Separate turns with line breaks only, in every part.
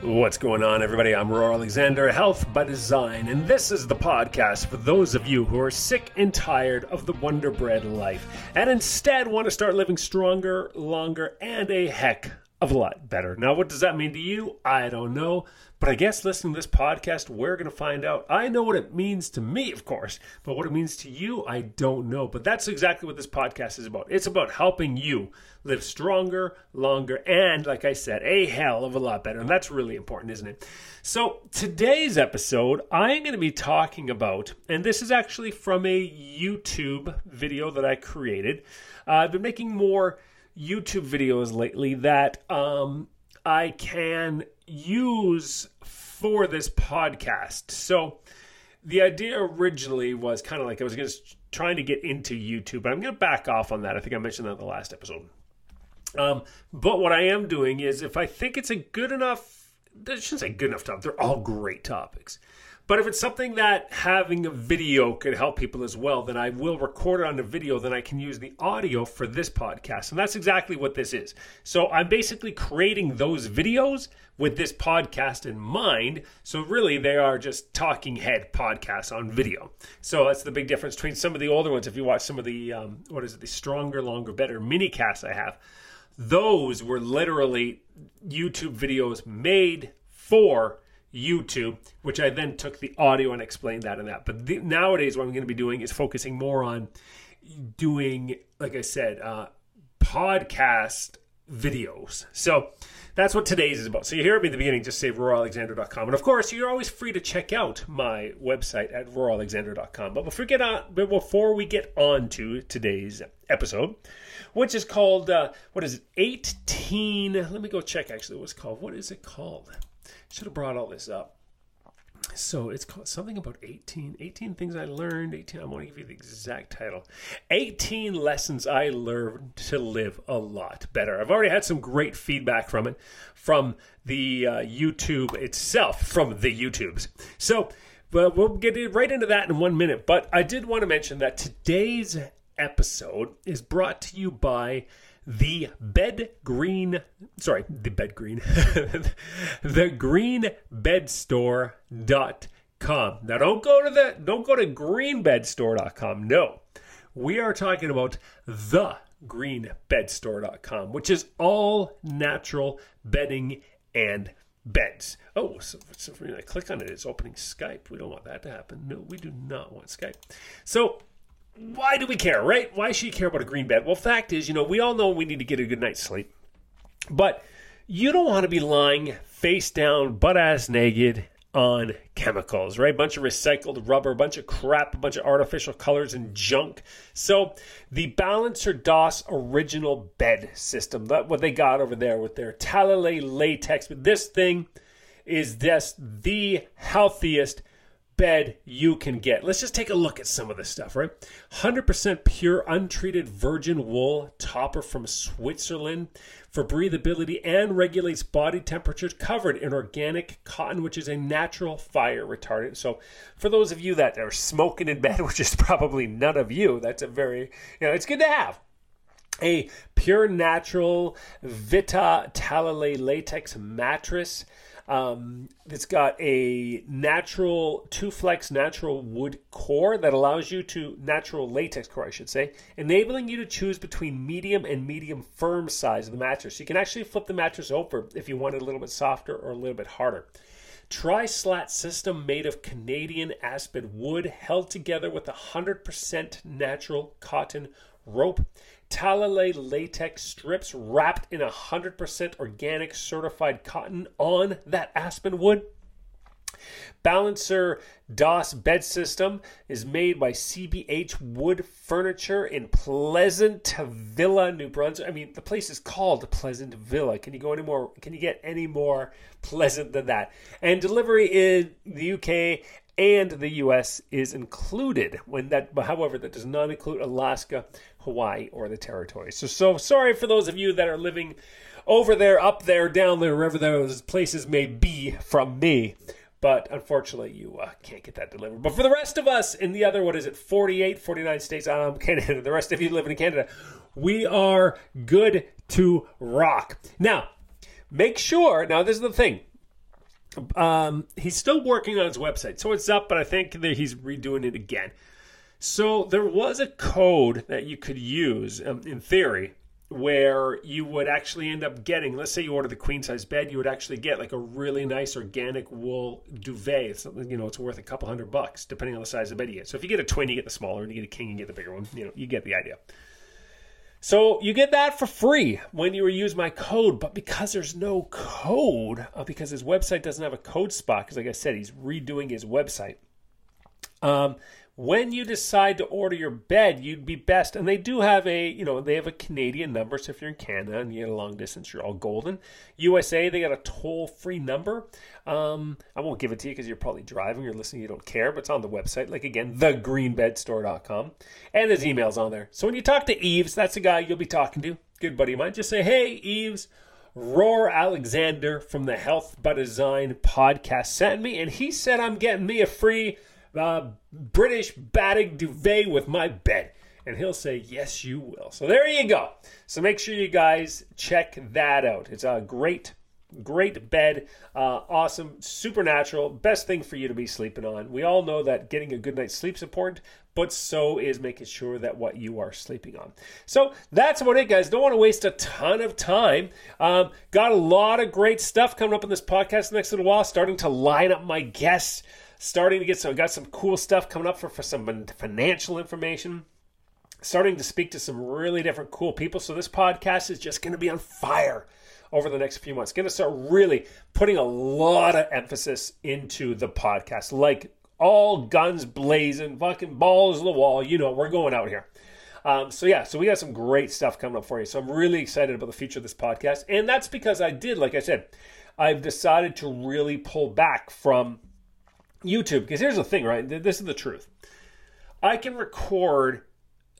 What's going on, everybody? I'm Roar Alexander, Health by Design, and this is the podcast for those of you who are sick and tired of the Wonder Bread life and instead want to start living stronger, longer, and a heck a lot better. Now, what does that mean to you? I don't know. But I guess listening to this podcast, we're going to find out. I know what it means to me, of course, but what it means to you, I don't know. But that's exactly what this podcast is about. It's about helping you live stronger, longer, and, like I said, a hell of a lot better. And that's really important, isn't it? So, today's episode, I'm going to be talking about, and this is actually from a YouTube video that I created. Uh, I've been making more YouTube videos lately that um, I can use for this podcast. So the idea originally was kind of like I was to trying to get into YouTube, but I'm going to back off on that. I think I mentioned that in the last episode. Um, but what I am doing is if I think it's a good enough, I shouldn't say good enough. They're all great topics. But if it's something that having a video could help people as well, then I will record it on the video, then I can use the audio for this podcast. And that's exactly what this is. So I'm basically creating those videos with this podcast in mind. So really, they are just talking head podcasts on video. So that's the big difference between some of the older ones. If you watch some of the, um, what is it, the stronger, longer, better mini casts I have, those were literally YouTube videos made for YouTube, which I then took the audio and explained that and that. But the, nowadays, what I'm going to be doing is focusing more on doing, like I said, uh, podcast videos. So that's what today's is about. So you hear me at the beginning, just say roaralexander.com. And of course, you're always free to check out my website at roaralexander.com. But before we get on, but before we get on to today's episode, which is called, uh, what is it, 18, let me go check actually what's called. What is it called? Should have brought all this up. So it's called something about 18, 18 things I learned. 18, I want to give you the exact title. 18 lessons I learned to live a lot better. I've already had some great feedback from it, from the uh, YouTube itself, from the YouTubes. So well, we'll get right into that in one minute. But I did want to mention that today's episode is brought to you by the bed green sorry the bed green the green bed store.com now don't go to the don't go to greenbedstore.com no. We are talking about the greenbedstore.com which is all natural bedding and beds. Oh so, so i click on it it's opening skype. We don't want that to happen. No we do not want skype. So why do we care, right? Why should you care about a green bed? Well, fact is, you know, we all know we need to get a good night's sleep. But you don't want to be lying face down, butt ass naked on chemicals, right? Bunch of recycled rubber, a bunch of crap, a bunch of artificial colors and junk. So the Balancer DOS original bed system, that what they got over there with their Talalay latex, but this thing is just the healthiest bed you can get. Let's just take a look at some of this stuff, right? 100% pure untreated virgin wool topper from Switzerland for breathability and regulates body temperature covered in organic cotton which is a natural fire retardant. So for those of you that are smoking in bed, which is probably none of you, that's a very, you know, it's good to have a pure natural Vita Talalay latex mattress um, it's got a natural two flex natural wood core that allows you to natural latex core, I should say, enabling you to choose between medium and medium firm size of the mattress. So You can actually flip the mattress over if you want it a little bit softer or a little bit harder. Tri slat system made of Canadian aspen wood held together with 100% natural cotton rope. Talalay latex strips wrapped in 100% organic certified cotton on that aspen wood. Balancer DOS bed system is made by CBH Wood Furniture in Pleasant Villa, New Brunswick. I mean, the place is called Pleasant Villa. Can you go any more? Can you get any more pleasant than that? And delivery in the UK and the US is included. When that, however, that does not include Alaska, Hawaii, or the territories. So, so sorry for those of you that are living over there, up there, down there, wherever those places may be from me. But unfortunately, you uh, can't get that delivered. But for the rest of us in the other, what is it, 48, 49 states, um, Canada, the rest of you living in Canada, we are good to rock. Now, make sure, now this is the thing. Um, he's still working on his website. So it's up, but I think that he's redoing it again. So there was a code that you could use um, in theory where you would actually end up getting, let's say you order the queen size bed, you would actually get like a really nice organic wool duvet. It's you know it's worth a couple hundred bucks depending on the size of bed you get. So if you get a twin, you get the smaller, and you get a king, you get the bigger one. You know, you get the idea. So you get that for free when you use my code, but because there's no code, uh, because his website doesn't have a code spot, because like I said, he's redoing his website. Um, when you decide to order your bed, you'd be best. And they do have a, you know, they have a Canadian number. So if you're in Canada and you get a long distance, you're all golden. USA, they got a toll free number. Um, I won't give it to you because you're probably driving, you're listening, you don't care, but it's on the website. Like again, thegreenbedstore.com. And his email's on there. So when you talk to Yves, that's the guy you'll be talking to. Good buddy of mine. Just say, hey, Yves. Roar Alexander from the Health by Design podcast sent me, and he said I'm getting me a free uh, British batting duvet with my bed. And he'll say, Yes, you will. So there you go. So make sure you guys check that out. It's a great, great bed. Uh, awesome, supernatural. Best thing for you to be sleeping on. We all know that getting a good night's sleep is important, but so is making sure that what you are sleeping on. So that's about it, guys. Don't want to waste a ton of time. Um, got a lot of great stuff coming up in this podcast next little while, starting to line up my guests starting to get some got some cool stuff coming up for, for some financial information. Starting to speak to some really different cool people. So this podcast is just going to be on fire over the next few months. Going to start really putting a lot of emphasis into the podcast. Like all guns blazing fucking balls to the wall. You know we're going out here. Um, so yeah, so we got some great stuff coming up for you. So I'm really excited about the future of this podcast, and that's because I did, like I said, I've decided to really pull back from YouTube, because here's the thing, right? This is the truth. I can record,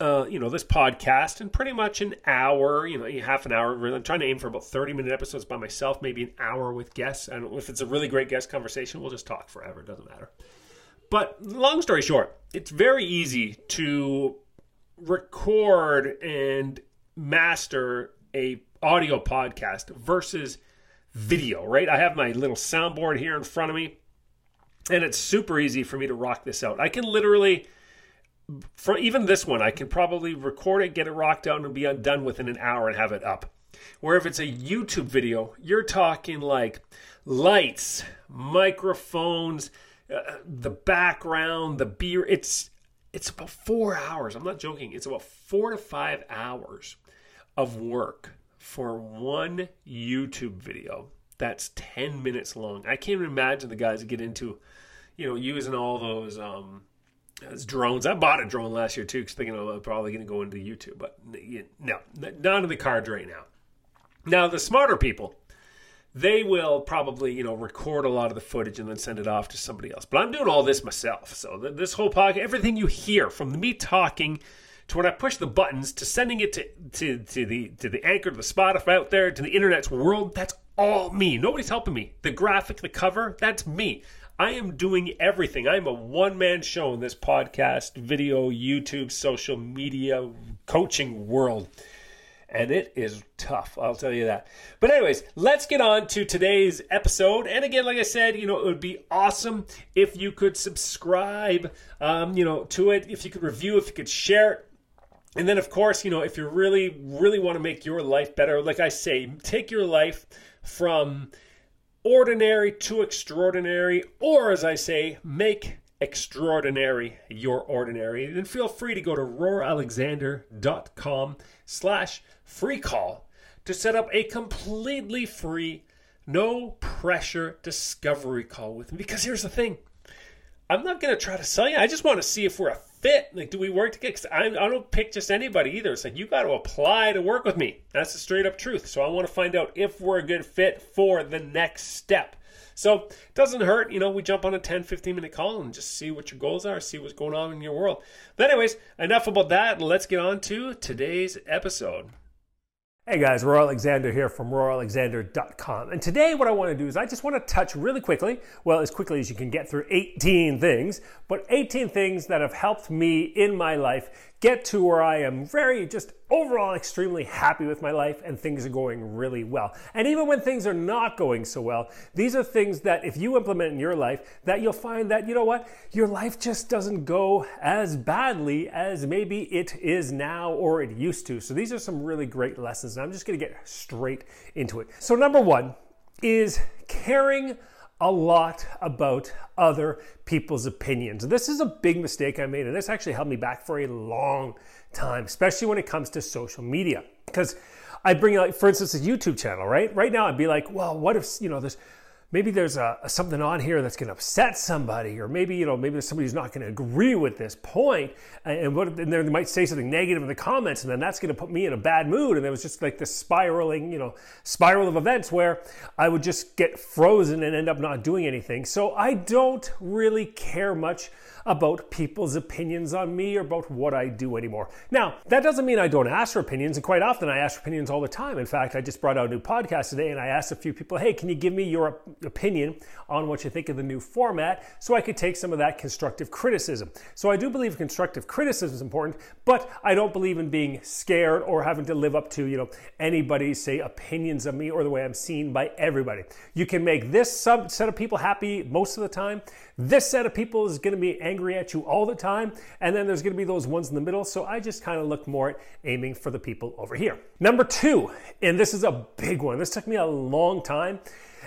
uh, you know, this podcast in pretty much an hour, you know, half an hour. I'm trying to aim for about 30 minute episodes by myself, maybe an hour with guests. And if it's a really great guest conversation, we'll just talk forever. It doesn't matter. But long story short, it's very easy to record and master a audio podcast versus video, right? I have my little soundboard here in front of me and it's super easy for me to rock this out. I can literally, for even this one, I can probably record it, get it rocked out, and be done within an hour and have it up. Where if it's a YouTube video, you're talking like lights, microphones, uh, the background, the beer. It's it's about four hours. I'm not joking. It's about four to five hours of work for one YouTube video that's 10 minutes long. I can't even imagine the guys that get into you know, using all those um, as drones. I bought a drone last year too, thinking oh, I'm probably going to go into YouTube, but no, not in the cards right now. Now the smarter people, they will probably you know record a lot of the footage and then send it off to somebody else. But I'm doing all this myself, so this whole podcast, everything you hear from me talking to when I push the buttons to sending it to, to, to the to the anchor to the Spotify out there to the internet's world, that's all me. Nobody's helping me. The graphic, the cover, that's me. I am doing everything. I am a one man show in this podcast, video, YouTube, social media, coaching world. And it is tough, I'll tell you that. But, anyways, let's get on to today's episode. And again, like I said, you know, it would be awesome if you could subscribe, um, you know, to it, if you could review, if you could share it. And then, of course, you know, if you really, really want to make your life better, like I say, take your life from ordinary to extraordinary, or as I say, make extraordinary your ordinary. Then feel free to go to roaralexander.com slash free call to set up a completely free, no pressure discovery call with me. Because here's the thing. I'm not going to try to sell you. I just want to see if we're a fit? Like, do we work together? Because I, I don't pick just anybody either. It's like you got to apply to work with me. That's the straight up truth. So I want to find out if we're a good fit for the next step. So it doesn't hurt, you know, we jump on a 10, 15 minute call and just see what your goals are, see what's going on in your world. But, anyways, enough about that. Let's get on to today's episode. Hey guys, Roar Alexander here from roaralexander.com. And today what I want to do is I just want to touch really quickly, well, as quickly as you can get through 18 things, but 18 things that have helped me in my life get to where I am very just overall extremely happy with my life and things are going really well. And even when things are not going so well, these are things that if you implement in your life that you'll find that you know what, your life just doesn't go as badly as maybe it is now or it used to. So these are some really great lessons and I'm just going to get straight into it. So number 1 is caring a lot about other people's opinions. This is a big mistake I made, and this actually held me back for a long time, especially when it comes to social media. Because I bring like, for instance, a YouTube channel, right? Right now, I'd be like, well, what if you know there's maybe there's a, something on here that's going to upset somebody, or maybe you know maybe there's somebody who's not going to agree with this point, and what and they might say something negative in the comments, and then that's going to put me in a bad mood. And it was just like this spiraling, you know, spiral of events where I would just get frozen and end up not doing anything. So I don't really care much about people's opinions on me or about what I do anymore. Now, that doesn't mean I don't ask for opinions, and quite often I ask for opinions all the time. In fact, I just brought out a new podcast today and I asked a few people, hey, can you give me your opinion on what you think of the new format so I could take some of that constructive criticism? So I do believe constructive criticism is important, but I don't believe in being scared or having to live up to, you know, anybody's say opinions of me or the way I'm seen by everybody. You can make this subset of people happy most of the time. This set of people is going to be angry at you all the time, and then there's going to be those ones in the middle. So I just kind of look more at aiming for the people over here. Number two, and this is a big one. This took me a long time,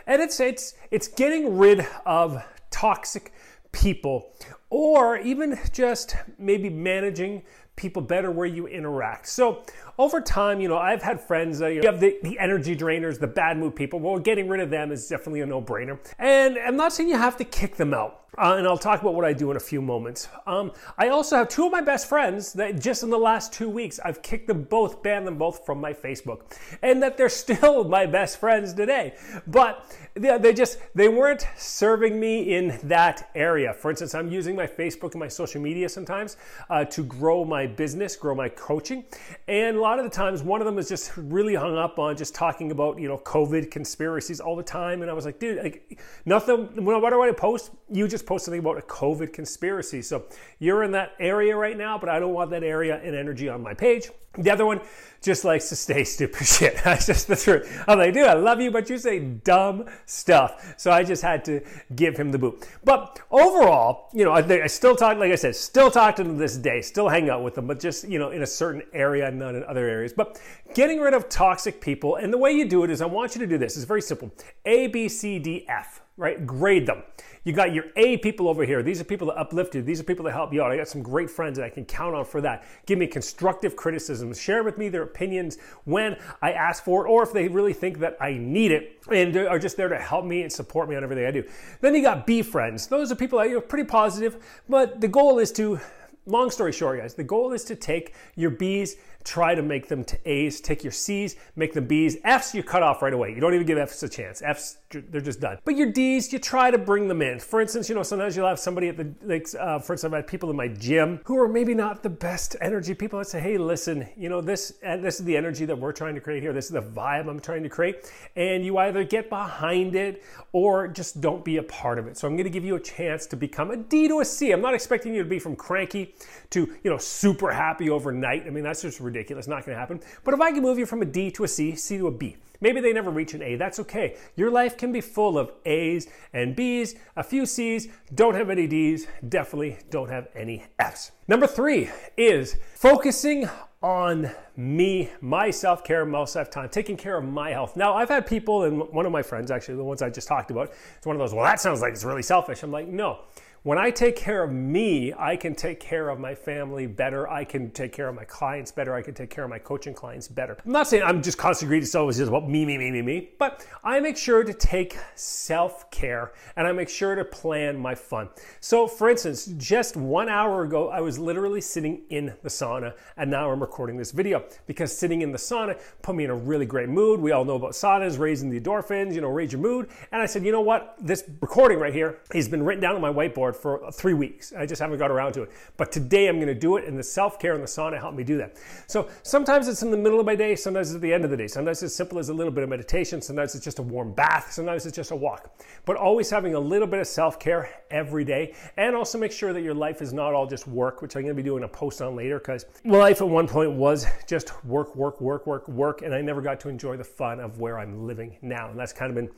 and it's it's it's getting rid of toxic people or even just maybe managing people better where you interact. So over time, you know, I've had friends, uh, you have the, the energy drainers, the bad mood people. Well, getting rid of them is definitely a no brainer. And I'm not saying you have to kick them out. Uh, and I'll talk about what I do in a few moments. Um, I also have two of my best friends that just in the last two weeks, I've kicked them both, banned them both from my Facebook, and that they're still my best friends today. But they, they just, they weren't serving me in that area. For instance, I'm using my Facebook and my social media sometimes uh, to grow my business, grow my coaching. And a lot of the times, one of them is just really hung up on just talking about, you know, COVID conspiracies all the time. And I was like, dude, like, nothing, what do I post? You just just posted something about a COVID conspiracy. So you're in that area right now, but I don't want that area and energy on my page. The other one just likes to say stupid shit. That's just the truth. I'm like, dude, I love you, but you say dumb stuff. So I just had to give him the boot. But overall, you know, I, I still talk, like I said, still talk to them this day, still hang out with them, but just, you know, in a certain area, not in other areas. But getting rid of toxic people, and the way you do it is I want you to do this. It's very simple A, B, C, D, F, right? Grade them. You got your A people over here. These are people that uplift you. These are people that help you out. I got some great friends that I can count on for that. Give me constructive criticism. Share with me their opinions when I ask for it, or if they really think that I need it and are just there to help me and support me on everything I do. Then you got B friends. Those are people that are pretty positive, but the goal is to long story short, guys, the goal is to take your B's try to make them to A's. Take your C's, make them B's. F's you cut off right away. You don't even give F's a chance. F's they're just done. But your D's, you try to bring them in. For instance, you know sometimes you'll have somebody at the like uh, for instance, I've had people in my gym who are maybe not the best energy people that say, hey, listen, you know this and this is the energy that we're trying to create here. This is the vibe I'm trying to create, and you either get behind it or just don't be a part of it. So I'm going to give you a chance to become a D to a C. I'm not expecting you to be from cranky to you know super happy overnight. I mean that's just ridiculous. Not going to happen. But if I can move you from a D to a C, C to a B, maybe they never reach an A. That's okay. Your life can be full of A's and B's, a few C's, don't have any D's, definitely don't have any F's. Number three is focusing on me, my self care, my self time, taking care of my health. Now, I've had people, and one of my friends, actually, the ones I just talked about, it's one of those, well, that sounds like it's really selfish. I'm like, no. When I take care of me, I can take care of my family better. I can take care of my clients better. I can take care of my coaching clients better. I'm not saying I'm just constantly greedy, so it's just about me, me, me, me, me, but I make sure to take self care and I make sure to plan my fun. So, for instance, just one hour ago, I was literally sitting in the sauna, and now I'm recording this video because sitting in the sauna put me in a really great mood. We all know about saunas, raising the endorphins, you know, raise your mood. And I said, you know what? This recording right here has been written down on my whiteboard for three weeks. I just haven't got around to it. But today I'm going to do it, and the self care and the sauna help me do that. So sometimes it's in the middle of my day, sometimes it's at the end of the day. Sometimes it's as simple as a little bit of meditation, sometimes it's just a warm bath, sometimes it's just a walk. But always having a little bit of self care every day, and also make sure that your life is not all just work, which I'm going to be doing a post on later because life at one point was just work, work, work, work, work, and I never got to enjoy the fun of where I'm living now. And that's kind of been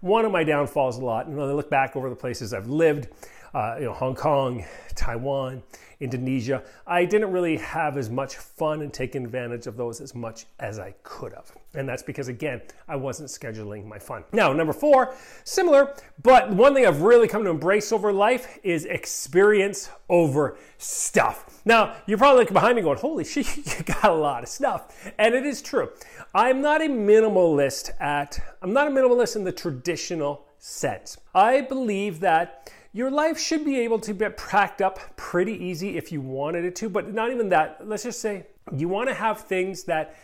one of my downfalls a lot. And when I look back over the places I've lived, uh, you know, Hong Kong, Taiwan, Indonesia, I didn't really have as much fun and take advantage of those as much as I could have. And that's because, again, I wasn't scheduling my fun. Now, number four, similar, but one thing I've really come to embrace over life is experience over stuff. Now, you're probably looking behind me going, holy shit, you got a lot of stuff. And it is true. I'm not a minimalist at, I'm not a minimalist in the traditional sense. I believe that your life should be able to get packed up pretty easy if you wanted it to, but not even that. Let's just say you want to have things that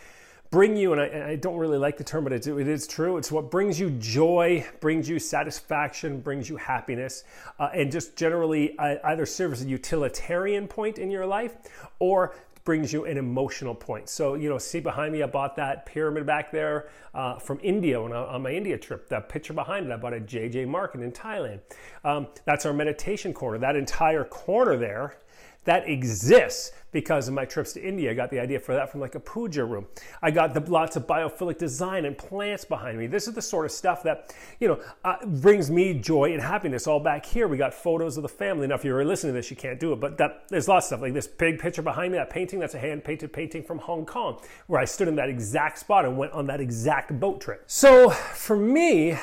bring you, and I, and I don't really like the term, but it, is true. It's what brings you joy, brings you satisfaction, brings you happiness, uh, and just generally uh, either serves a utilitarian point in your life or brings you an emotional point. So, you know, see behind me, I bought that pyramid back there uh, from India when I, on my India trip. That picture behind it, I bought at JJ Market in Thailand. Um, that's our meditation corner. That entire corner there that exists because of my trips to India. I got the idea for that from like a puja room. I got the lots of biophilic design and plants behind me. This is the sort of stuff that, you know, uh, brings me joy and happiness all back here. We got photos of the family. Now, if you're listening to this, you can't do it, but that, there's lots of stuff like this big picture behind me, that painting, that's a hand painted painting from Hong Kong where I stood in that exact spot and went on that exact boat trip. So for me,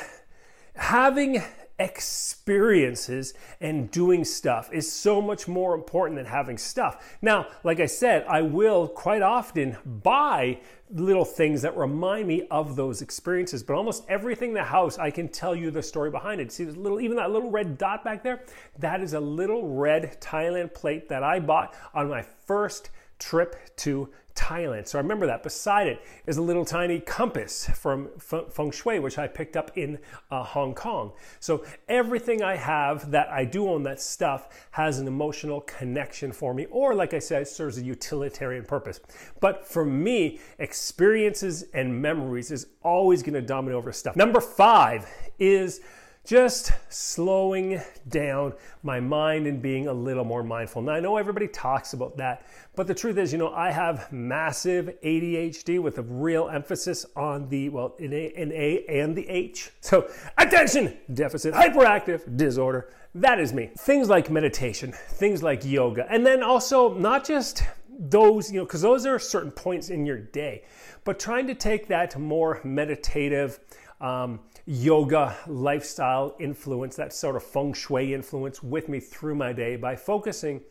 having experiences and doing stuff is so much more important than having stuff. Now, like I said, I will quite often buy little things that remind me of those experiences, but almost everything in the house, I can tell you the story behind it. See this little, even that little red dot back there? That is a little red Thailand plate that I bought on my first trip to Thailand. So I remember that. Beside it is a little tiny compass from Feng Shui, which I picked up in uh, Hong Kong. So everything I have that I do own that stuff has an emotional connection for me, or like I said, serves a utilitarian purpose. But for me, experiences and memories is always going to dominate over stuff. Number five is just slowing down my mind and being a little more mindful. Now, I know everybody talks about that, but the truth is, you know, I have massive ADHD with a real emphasis on the, well, an A, an A and the H. So, attention deficit hyperactive disorder. That is me. Things like meditation, things like yoga, and then also not just those, you know, because those are certain points in your day, but trying to take that more meditative, um, yoga lifestyle influence, that sort of feng shui influence with me through my day by focusing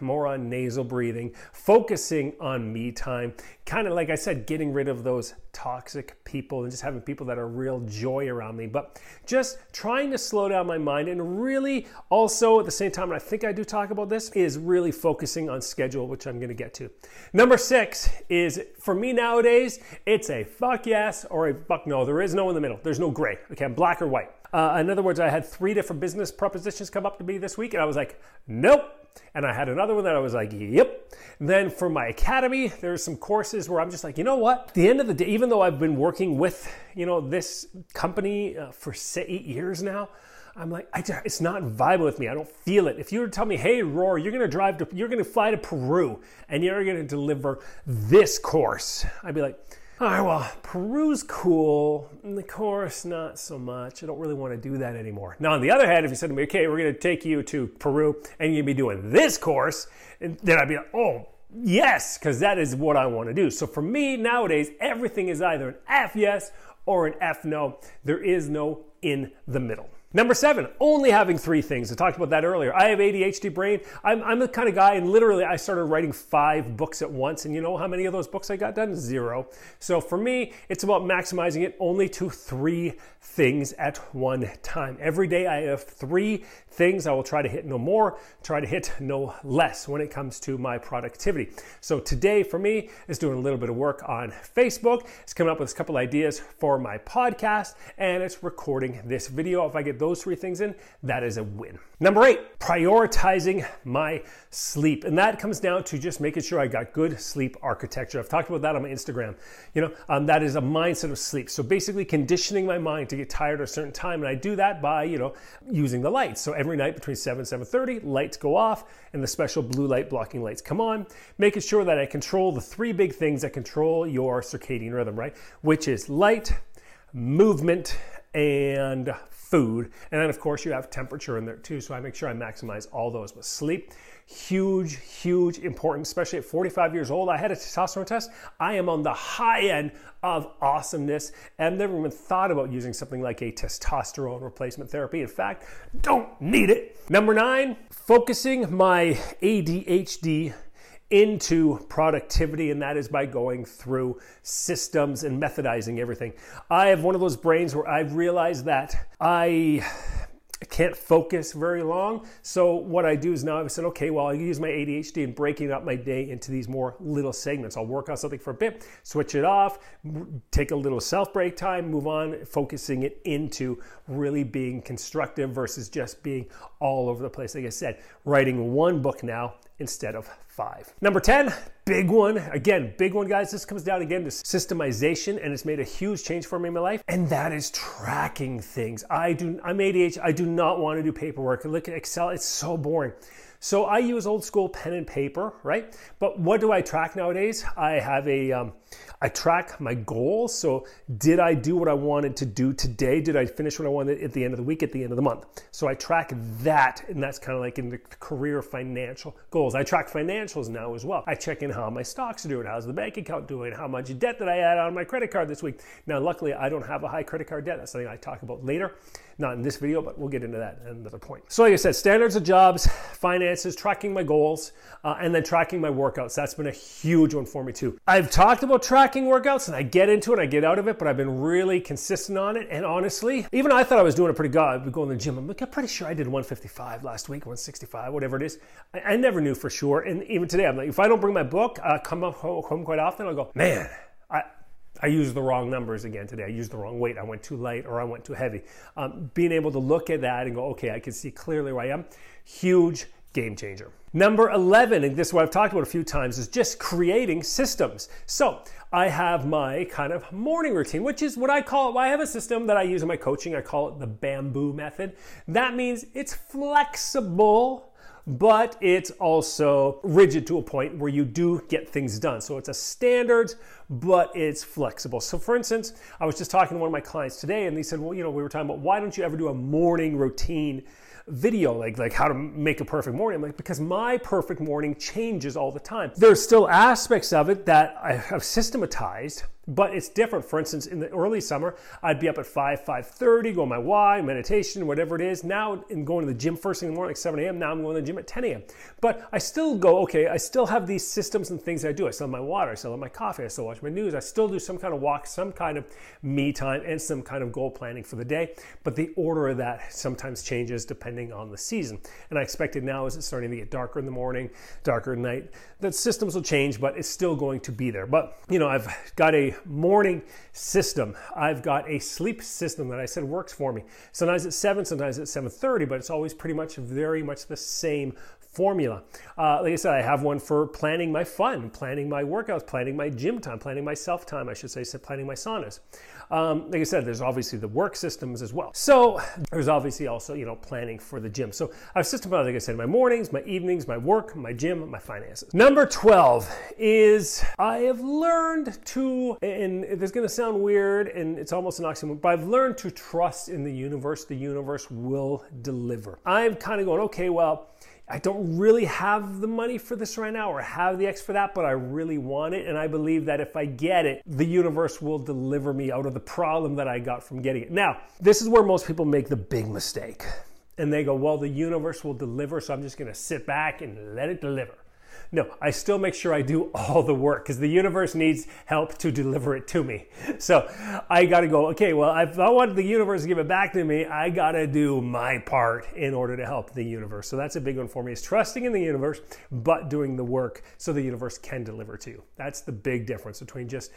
more on nasal breathing, focusing on me time, kind of like I said, getting rid of those toxic people and just having people that are real joy around me. But just trying to slow down my mind and really also at the same time, and I think I do talk about this, is really focusing on schedule, which I'm going to get to. Number six is for me nowadays, it's a fuck yes or a fuck no. There is no in the middle. There's no gray. Okay, I'm black or white. Uh, in other words, I had three different business propositions come up to me this week, and I was like, nope. And I had another one that I was like, yep. Then for my academy, there's some courses where I'm just like, you know what? At the end of the day, even though I've been working with, you know, this company uh, for eight years now, I'm like, I, it's not vibing with me. I don't feel it. If you were to tell me, hey, Roar, you're going to drive to, you're going to fly to Peru and you're going to deliver this course, I'd be like, all right, well, Peru's cool. And the course, not so much. I don't really want to do that anymore. Now, on the other hand, if you said to me, okay, we're going to take you to Peru and to be doing this course, then I'd be like, oh, yes, because that is what I want to do. So for me, nowadays, everything is either an F yes or an F no. There is no in the middle. Number seven, only having three things. I talked about that earlier. I have ADHD brain. I'm, I'm the kind of guy, and literally, I started writing five books at once. And you know how many of those books I got done? Zero. So for me, it's about maximizing it only to three things at one time. Every day, I have three things. I will try to hit no more, try to hit no less when it comes to my productivity. So today, for me, is doing a little bit of work on Facebook. It's coming up with a couple ideas for my podcast, and it's recording this video. If I get those three things in, that is a win. Number eight, prioritizing my sleep. And that comes down to just making sure I got good sleep architecture. I've talked about that on my Instagram. You know, um, that is a mindset of sleep. So basically conditioning my mind to get tired at a certain time. And I do that by, you know, using the lights. So every night between 7 and 7.30, lights go off and the special blue light blocking lights come on, making sure that I control the three big things that control your circadian rhythm, right? Which is light, movement, and food. And then, of course, you have temperature in there too. So I make sure I maximize all those. But sleep, huge, huge, important, especially at 45 years old. I had a testosterone test. I am on the high end of awesomeness. I've never even thought about using something like a testosterone replacement therapy. In fact, don't need it. Number nine, focusing my ADHD into productivity, and that is by going through systems and methodizing everything. I have one of those brains where I've realized that I can't focus very long. So what I do is now I've said, okay, well, I use my ADHD and breaking up my day into these more little segments. I'll work on something for a bit, switch it off, take a little self break time, move on, focusing it into really being constructive versus just being all over the place. Like I said, writing one book now instead of five. Number 10, big one. Again, big one, guys. This comes down again to systemization, and it's made a huge change for me in my life, and that is tracking things. I do, I'm ADHD. I do not want to do paperwork. Look at Excel, it's so boring. So I use old school pen and paper, right? But what do I track nowadays? I have a, um, I track my goals. So did I do what I wanted to do today? Did I finish what I wanted at the end of the week, at the end of the month? So I track that, and that's kind of like in the career financial goals. I track financials now as well. I check in how my stocks are doing, how's the bank account doing, how much debt did I add on my credit card this week. Now, luckily, I don't have a high credit card debt. That's something I talk about later. Not in this video, but we'll get into that at another point. So, like I said, standards of jobs, finances, tracking my goals, uh, and then tracking my workouts. That's been a huge one for me too. I've talked about tracking workouts and I get into it, I get out of it, but I've been really consistent on it. And honestly, even I thought I was doing a pretty good. I'd be going to the gym. I'm like, I'm pretty sure I did 155 last week, 165, whatever it is. I, I never knew for sure. And even today, I'm like, if I don't bring my book, uh, come up home quite often, I'll go, man, I, I used the wrong numbers again today. I used the wrong weight. I went too light or I went too heavy. Um, being able to look at that and go, okay, I can see clearly where I am, huge game changer. Number 11, and this is what I've talked about a few times, is just creating systems. So I have my kind of morning routine, which is what I call it. I have a system that I use in my coaching. I call it the bamboo method. That means it's flexible but it's also rigid to a point where you do get things done. So it's a standard, but it's flexible. So, for instance, I was just talking to one of my clients today, and they said, Well, you know, we were talking about why don't you ever do a morning routine video, like, like how to make a perfect morning? I'm like, because my perfect morning changes all the time. There's still aspects of it that I have systematized but it's different. For instance, in the early summer, I'd be up at 5, 5.30, go on my Y, meditation, whatever it is. Now, in going to the gym first thing in the morning, like 7 a.m., now I'm going to the gym at 10 a.m. But I still go, okay, I still have these systems and things that I do. I still have my water, I still have my coffee, I still watch my news, I still do some kind of walk, some kind of me time, and some kind of goal planning for the day. But the order of that sometimes changes depending on the season. And I expect it now as it's starting to get darker in the morning, darker at night, that systems will change, but it's still going to be there. But, you know, I've got a morning system. I've got a sleep system that I said works for me. Sometimes it's 7, sometimes it's 7.30, but it's always pretty much very much the same formula. Uh, like I said, I have one for planning my fun, planning my workouts, planning my gym time, planning my self time, I should say, planning my saunas. Um, like I said, there's obviously the work systems as well. So there's obviously also, you know, planning for the gym. So I've systematized, like I said, my mornings, my evenings, my work, my gym, my finances. Number 12 is I have learned to, and this is going to sound weird and it's almost an oxymoron, but I've learned to trust in the universe. The universe will deliver. I'm kind of going, okay, well, I don't really have the money for this right now or have the X for that, but I really want it. And I believe that if I get it, the universe will deliver me out of the problem that I got from getting it. Now, this is where most people make the big mistake. And they go, well, the universe will deliver, so I'm just to sit back and let it deliver. No, I still make sure I do all the work because the universe needs help to deliver it to me. So I got to go, okay, well, if I want the universe to give it back to me, I got to do my part in order to help the universe. So that's a big one for me is trusting in the universe, but doing the work so the universe can deliver to you. That's the big difference between just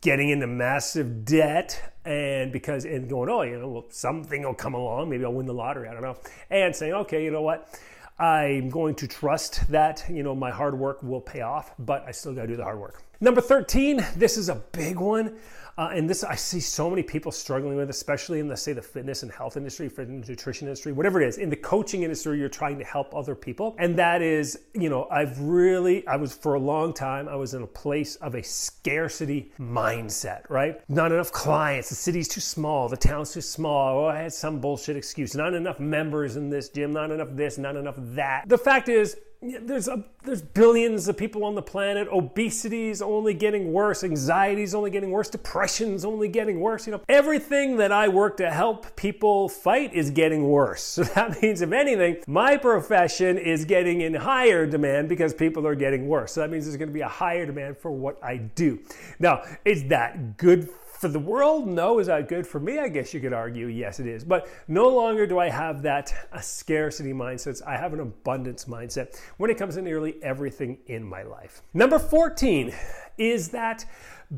getting into massive debt and because and going oh you know well something will come along maybe i'll win the lottery i don't know and saying okay you know what i'm going to trust that you know my hard work will pay off but i still got to do the hard work. Number 13 this is a big one uh, and this, I see so many people struggling with, especially in the say the fitness and health industry, the nutrition industry, whatever it is. In the coaching industry, you're trying to help other people, and that is, you know, I've really, I was for a long time, I was in a place of a scarcity mindset, right? Not enough clients, the city's too small, the town's too small. Oh, I had some bullshit excuse. Not enough members in this gym, not enough this, not enough that. The fact is, there's a, there's billions of people on the planet. Obesity is only getting worse. Anxiety is only getting worse. Depression is only getting worse. You know, everything that I work to help people fight is getting worse. So that means, if anything, my profession is getting in higher demand because people are getting worse. So that means there's going to be a higher demand for what I do. Now, is that good for the world? No. Is that good for me? I guess you could argue, yes, it is. But no longer do I have that a scarcity mindset. I have an abundance mindset when it comes to nearly everything in my life. Number 14 is that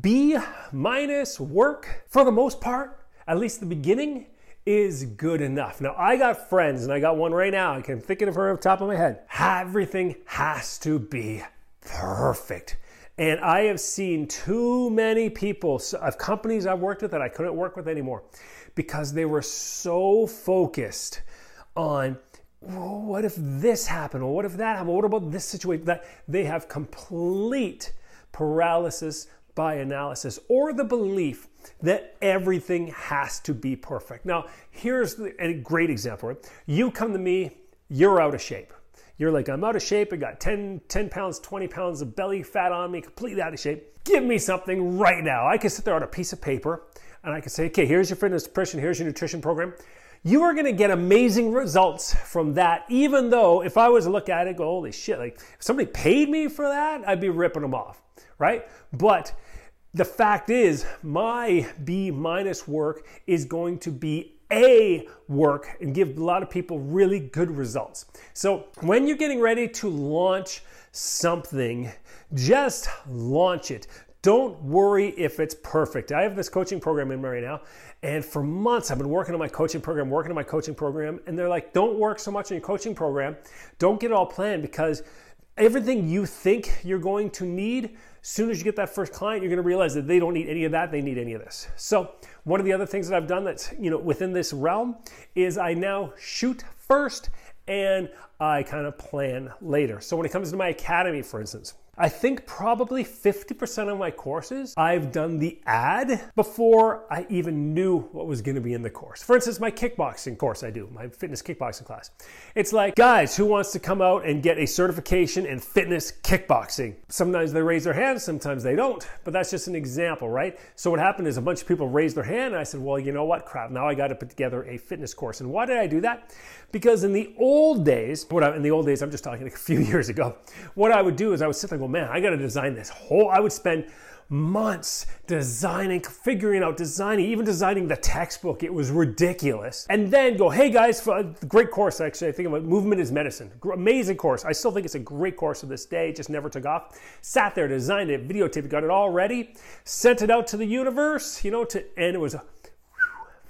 B minus work, for the most part, at least the beginning, is good enough. Now, I got friends, and I got one right now. I can think of her off top of my head. Everything has to be perfect. And I have seen too many people of companies I've worked with that I couldn't work with anymore because they were so focused on what if this happened or what if that happened? What about this situation? That they have complete paralysis by analysis or the belief that everything has to be perfect. Now, here's a great example. You come to me, you're out of shape. You're like, I'm out of shape. I got 10, 10 pounds, 20 pounds of belly fat on me, completely out of shape. Give me something right now. I can sit there on a piece of paper and I can say, okay, here's your fitness nutrition, here's your nutrition program. You are going to get amazing results from that, even though if I was to look at it, go, holy shit, like if somebody paid me for that, I'd be ripping them off, right? But the fact is, my B minus work is going to be a work and give a lot of people really good results. So when you're getting ready to launch something, just launch it. Don't worry if it's perfect. I have this coaching program in right now, and for months I've been working on my coaching program, working on my coaching program, and they're like, don't work so much on your coaching program. Don't get it all planned because everything you think you're going to need, as soon as you get that first client, you're going to realize that they don't need any of that, they need any of this. So, one of the other things that I've done that's, you know, within this realm is I now shoot first and I kind of plan later. So, when it comes to my academy, for instance, I think probably 50% of my courses, I've done the ad before I even knew what was going to be in the course. For instance, my kickboxing course I do, my fitness kickboxing class. It's like, guys, who wants to come out and get a certification in fitness kickboxing? Sometimes they raise their hands, sometimes they don't, but that's just an example, right? So what happened is a bunch of people raised their hand and I said, well, you know what, crap, now I got to put together a fitness course. And why did I do that? Because in the old days, what I, in the old days, I'm just talking a few years ago, what I would do is I would sit there and go, man, I got to design this whole, I would spend months designing, figuring out, designing, even designing the textbook. It was ridiculous. And then go, hey guys, for a great course actually. I think about movement is medicine. Amazing course. I still think it's a great course to this day. It just never took off. Sat there, designed it, videotaped got it all ready, sent it out to the universe, you know, to and it was a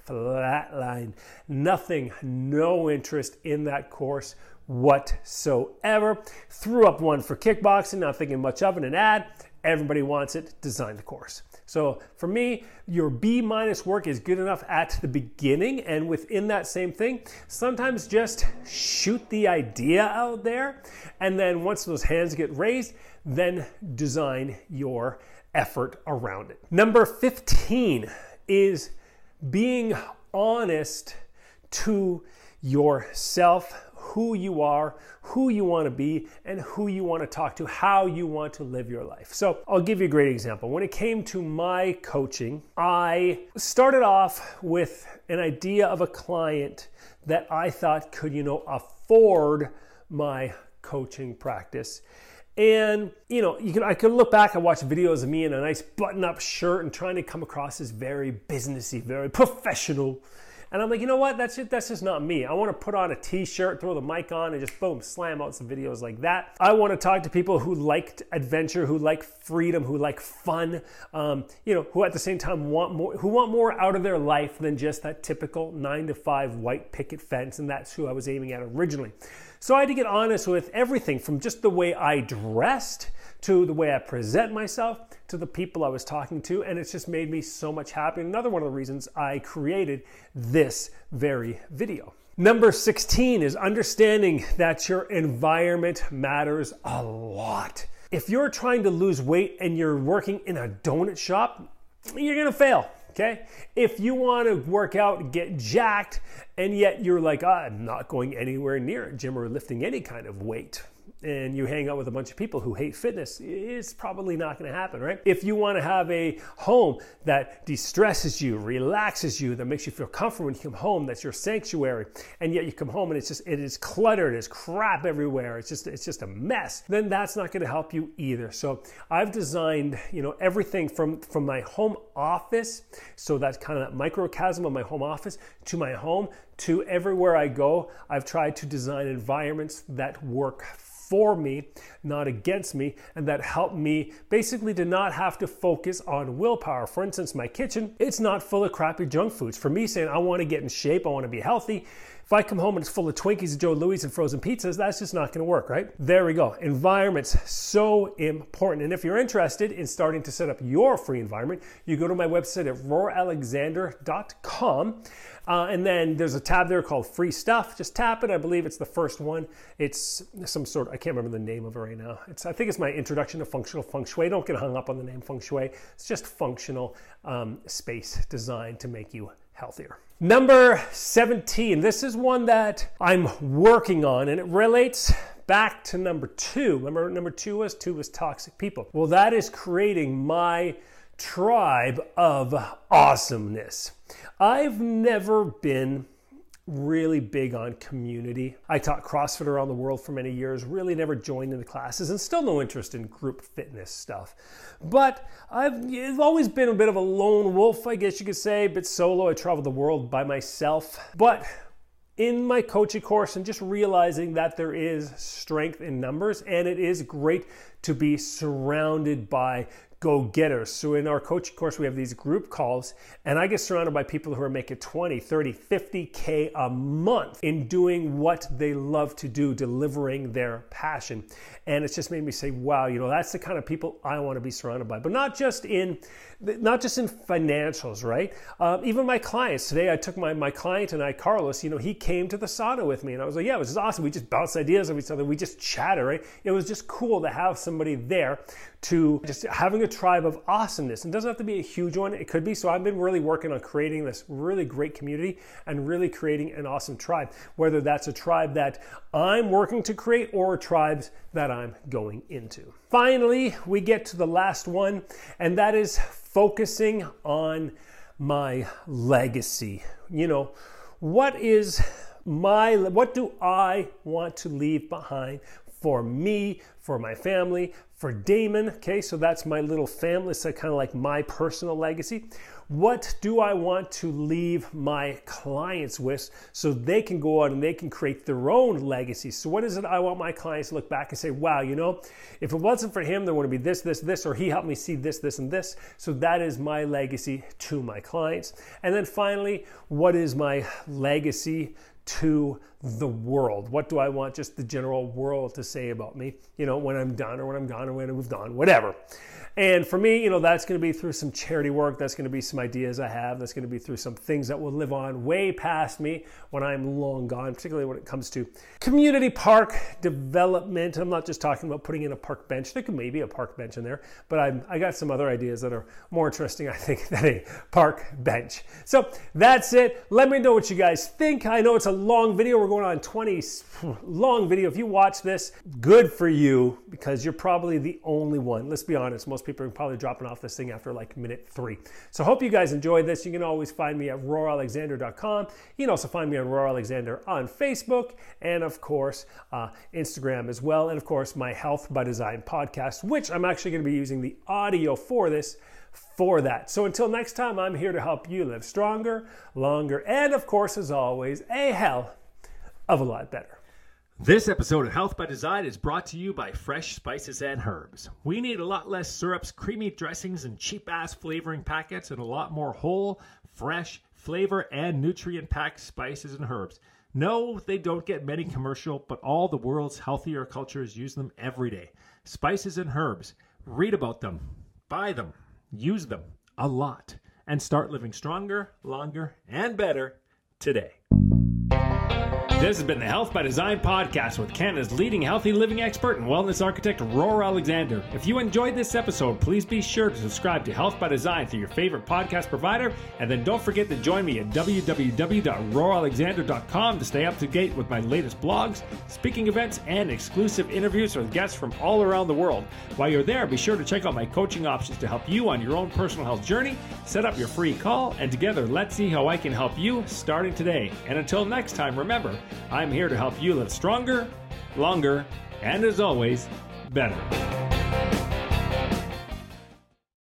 flat line. Nothing, no interest in that course whatsoever. Threw up one for kickboxing, not thinking much of it, an ad. Everybody wants it, design the course. So for me, your B minus work is good enough at the beginning, and within that same thing, sometimes just shoot the idea out there, and then once those hands get raised, then design your effort around it. Number 15 is being honest to yourself who you are, who you want to be, and who you want to talk to, how you want to live your life. So, I'll give you a great example. When it came to my coaching, I started off with an idea of a client that I thought could, you know, afford my coaching practice. And you know, you can I could look back and watch videos of me in a nice button-up shirt and trying to come across as very businessy, very professional. And I'm like, you know what? That's it. That's just not me. I want to put on a t-shirt, throw the mic on, and just boom, slam out some videos like that. I want to talk to people who like adventure, who like freedom, who like fun, um, you know, who at the same time want more, who want more out of their life than just that typical nine to five white picket fence. And that's who I was aiming at originally. So I had to get honest with everything from just the way I dressed to the way I present myself, to the people I was talking to, and it's just made me so much happy. Another one of the reasons I created this very video. Number 16 is understanding that your environment matters a lot. If you're trying to lose weight and you're working in a donut shop, you're gonna fail. Okay? If you want to work out, get jacked, and yet you're like, I'm not going anywhere near a gym or lifting any kind of weight, and you hang out with a bunch of people who hate fitness, it's probably not going to happen, right? If you want to have a home that de-stresses you, relaxes you, that makes you feel comfortable when you come home, that's your sanctuary, and yet you come home and it's just it is cluttered, it's crap everywhere, it's just it's just a mess, then that's not going to help you either. So I've designed, you know, everything from from my home office, so that's kind of that microcosm of my home office, to my home, to everywhere I go. I've tried to design environments that work for me, not against me, and that helped me basically to not have to focus on willpower. For instance, my kitchen, it's not full of crappy junk foods. For me saying I want to get in shape, I want to be healthy, if I come home and it's full of Twinkies and Jos Louis and frozen pizzas, that's just not going to work, right? There we go. Environment's so important. And if you're interested in starting to set up your free environment, you go to my website at roaralexander.com. Uh, and then there's a tab there called free stuff. Just tap it. I believe it's the first one. It's some sort, I can't remember the name of it right now. It's, I think it's my introduction to functional feng shui. Don't get hung up on the name feng shui. It's just functional um, space designed to make you healthier. Number 17. This is one that I'm working on and it relates back to number two. Remember, number two was two was toxic people. Well, that is creating my tribe of awesomeness. I've never been really big on community. I taught CrossFit around the world for many years, really never joined in the classes, and still no interest in group fitness stuff. But I've always been a bit of a lone wolf, I guess you could say, a bit solo. I traveled the world by myself. But in my coaching course and just realizing that there is strength in numbers and it is great to be surrounded by go getters. So in our coaching course, we have these group calls, and I get surrounded by people who are making 20, 30, 50K a month in doing what they love to do, delivering their passion. And it's just made me say, wow, you know, that's the kind of people I want to be surrounded by. But not just in not just in financials, right? Uh, even my clients. Today I took my, my client and I, Carlos, you know, he came to the sauna with me and I was like, yeah, it was awesome. We just bounced ideas of each other. We just chatted, right? It was just cool to have somebody there to just having a tribe of awesomeness. And doesn't have to be a huge one. It could be. So I've been really working on creating this really great community and really creating an awesome tribe, whether that's a tribe that I'm working to create or tribes that I'm going into. Finally, we get to the last one, and that is focusing on my legacy. You know, what is my what do I want to leave behind for me, for my family, for Damon? Okay, so that's my little family. So kind of like my personal legacy. What do I want to leave my clients with so they can go out and they can create their own legacy? So, what is it I want my clients to look back and say, wow, you know, if it wasn't for him, there wouldn't be this, this, this, or he helped me see this, this, and this. So, that is my legacy to my clients. And then finally, what is my legacy to the world? What do I want just the general world to say about me, you know, when I'm done or when I'm gone or when I've moved on, whatever. And for me, you know, that's going to be through some charity work. That's going to be some ideas I have. That's going to be through some things that will live on way past me when I'm long gone, particularly when it comes to community park development. I'm not just talking about putting in a park bench. There could maybe a park bench in there, but I'm, I got some other ideas that are more interesting, I think, than a park bench. So that's it. Let me know what you guys think. I know it's a long video. We're going on 20 long video. If you watch this, good for you because you're probably the only one. Let's be honest, most people are probably dropping off this thing after like minute three. So hope you guys enjoyed this. You can always find me at roaralexander.com. You can also find me on Roar Alexander on Facebook and of course uh, Instagram as well. And of course my Health by Design podcast, which I'm actually going to be using the audio for this for that. So until next time, I'm here to help you live stronger, longer, and of course, as always, a hell of a lot better.
This episode of Health by Design is brought to you by Fresh Spices and Herbs. We need a lot less syrups, creamy dressings, and cheap ass flavoring packets, and a lot more whole, fresh, flavor, and nutrient packed spices and herbs. No, they don't get many commercial, but all the world's healthier cultures use them every day. Spices and herbs. Read about them, buy them, use them a lot, and start living stronger, longer, and better today. This has been the Health by Design podcast with Canada's leading healthy living expert and wellness architect, Roar Alexander. If you enjoyed this episode, please be sure to subscribe to Health by Design through your favorite podcast provider. And then don't forget to join me at www.roaralexander.com to stay up to date with my latest blogs, speaking events, and exclusive interviews with guests from all around the world. While you're there, be sure to check out my coaching options to help you on your own personal health journey. Set up your free call, and together, let's see how I can help you starting today. And until next time, remember, I'm here to help you live stronger, longer, and as always, better.